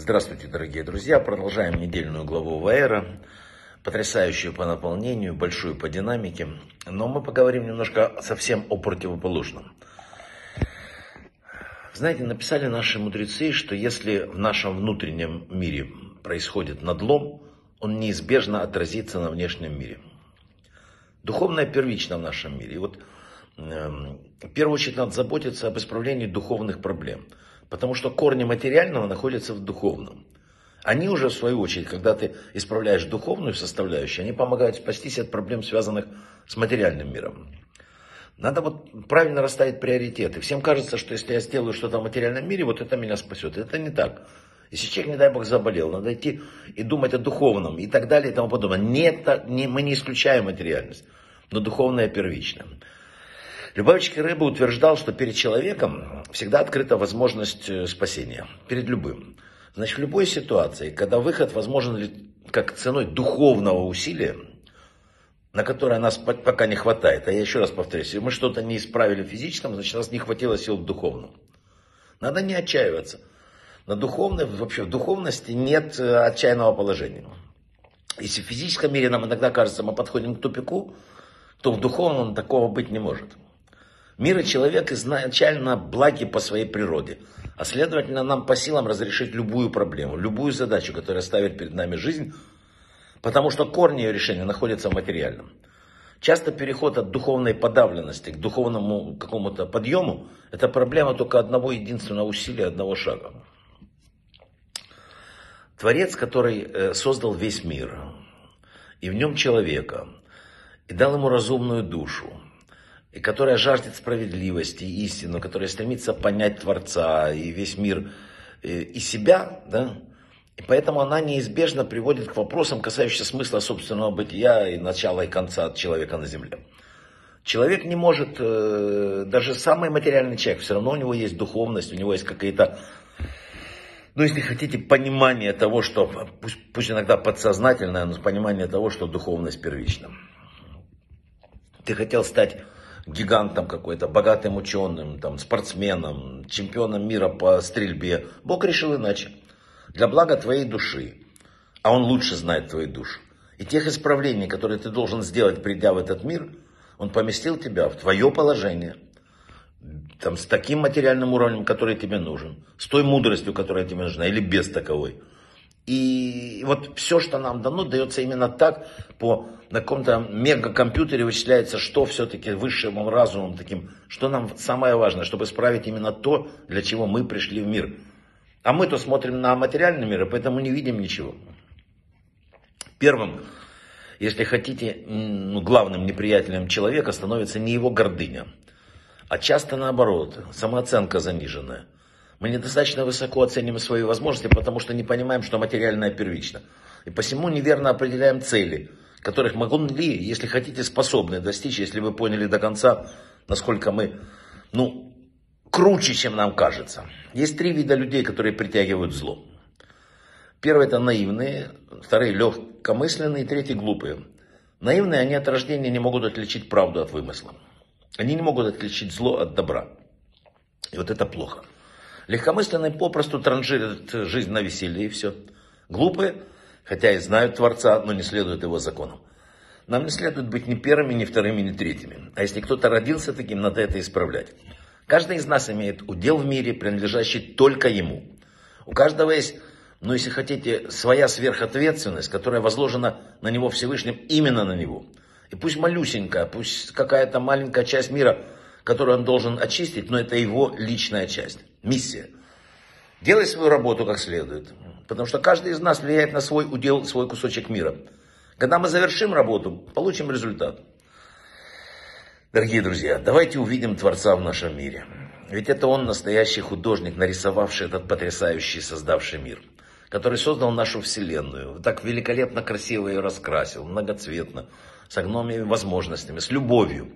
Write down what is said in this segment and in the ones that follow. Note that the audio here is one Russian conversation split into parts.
Здравствуйте, дорогие друзья. Продолжаем недельную главу Ваэра. Потрясающую по наполнению, большую по динамике. Но мы поговорим немножко совсем о противоположном. Знаете, написали наши мудрецы, что если в нашем внутреннем мире происходит надлом, он неизбежно отразится на внешнем мире. Духовное первично в нашем мире. И вот э, в первую очередь надо заботиться об исправлении духовных проблем – Потому что корни материального находятся в духовном. Они уже, в свою очередь, когда ты исправляешь духовную составляющую, они помогают спастись от проблем, связанных с материальным миром. Надо вот правильно расставить приоритеты. Всем кажется, что если я сделаю что-то в материальном мире, вот это меня спасет. Это не так. Если человек, не дай бог, заболел, надо идти и думать о духовном и так далее и тому подобное. Нет, не, мы не исключаем материальность, но духовное первично. Любавичский Рэбе утверждал, что перед человеком всегда открыта возможность э, спасения. Перед любым. Значит, в любой ситуации, когда выход возможен как ценой духовного усилия, на которое нас пока не хватает. А я еще раз повторюсь, если мы что-то не исправили в физическом, значит, у нас не хватило сил в духовном. Надо не отчаиваться. На духовной, вообще в духовности нет э, отчаянного положения. Если в физическом мире нам иногда кажется, мы подходим к тупику, то в духовном такого быть не может. Мир и человек изначально благи по своей природе. А следовательно, нам по силам разрешить любую проблему, любую задачу, которая ставит перед нами жизнь, потому что корни ее решения находятся в материальном. Часто переход от духовной подавленности к духовному какому-то подъему – это проблема только одного единственного усилия, одного шага. Творец, который э, создал весь мир, и в нем человека, и дал ему разумную душу, и которая жаждет справедливости, истину, которая стремится понять Творца и весь мир э, и себя, да, и поэтому она неизбежно приводит к вопросам, касающимся смысла собственного бытия и начала и конца человека на земле. Человек не может, э, даже самый материальный человек, все равно у него есть духовность, у него есть какие-то, ну если хотите, понимание того, что, пусть, пусть иногда подсознательное, но понимание того, что духовность первична. Ты хотел стать гигантом какой-то, богатым ученым, там, спортсменом, чемпионом мира по стрельбе. Бог решил иначе. Для блага твоей души. А Он лучше знает твою душу. И тех исправлений, которые ты должен сделать, придя в этот мир, Он поместил тебя в твое положение. Там, с таким материальным уровнем, который тебе нужен. С той мудростью, которая тебе нужна. Или без таковой. И вот все, что нам дано, дается именно так, по на каком-то мегакомпьютере вычисляется, что все-таки высшим разумом таким, что нам самое важное, чтобы исправить именно то, для чего мы пришли в мир. А мы-то смотрим на материальный мир, и поэтому не видим ничего. Первым, если хотите, ну, главным неприятелем человека становится не его гордыня, а часто наоборот, самооценка заниженная – мы недостаточно высоко оцениваем свои возможности, потому что не понимаем, что материальное первично. И посему неверно определяем цели, которых могли, если хотите, способны достичь, если вы поняли до конца, насколько мы, ну, круче, чем нам кажется. Есть три вида людей, которые притягивают зло. Первый это наивные, вторые легкомысленные, третий глупые. Наивные, они от рождения не могут отличить правду от вымысла. Они не могут отличить зло от добра. И вот это плохо. Легкомысленные попросту транжирят жизнь на веселье и все. Глупые, хотя и знают Творца, но не следуют его законам. Нам не следует быть ни первыми, ни вторыми, ни третьими. А если кто-то родился таким, надо это исправлять. Каждый из нас имеет удел в мире, принадлежащий только ему. У каждого есть, ну если хотите, своя сверхответственность, которая возложена на него Всевышним, именно на него. И пусть малюсенькая, пусть какая-то маленькая часть мира – которую он должен очистить, но это его личная часть, миссия. Делай свою работу как следует, потому что каждый из нас влияет на свой удел, свой кусочек мира. Когда мы завершим работу, получим результат. Дорогие друзья, давайте увидим Творца в нашем мире. Ведь это Он настоящий художник, нарисовавший этот потрясающий, создавший мир, который создал нашу Вселенную, так великолепно красиво ее раскрасил, многоцветно, с огромными возможностями, с любовью.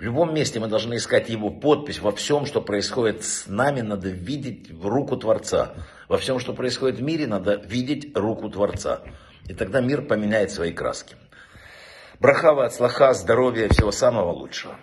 В любом месте мы должны искать его подпись. Во всем, что происходит с нами, надо видеть руку Творца. Во всем, что происходит в мире, надо видеть руку Творца. И тогда мир поменяет свои краски. Брахава от слаха, здоровья, всего самого лучшего.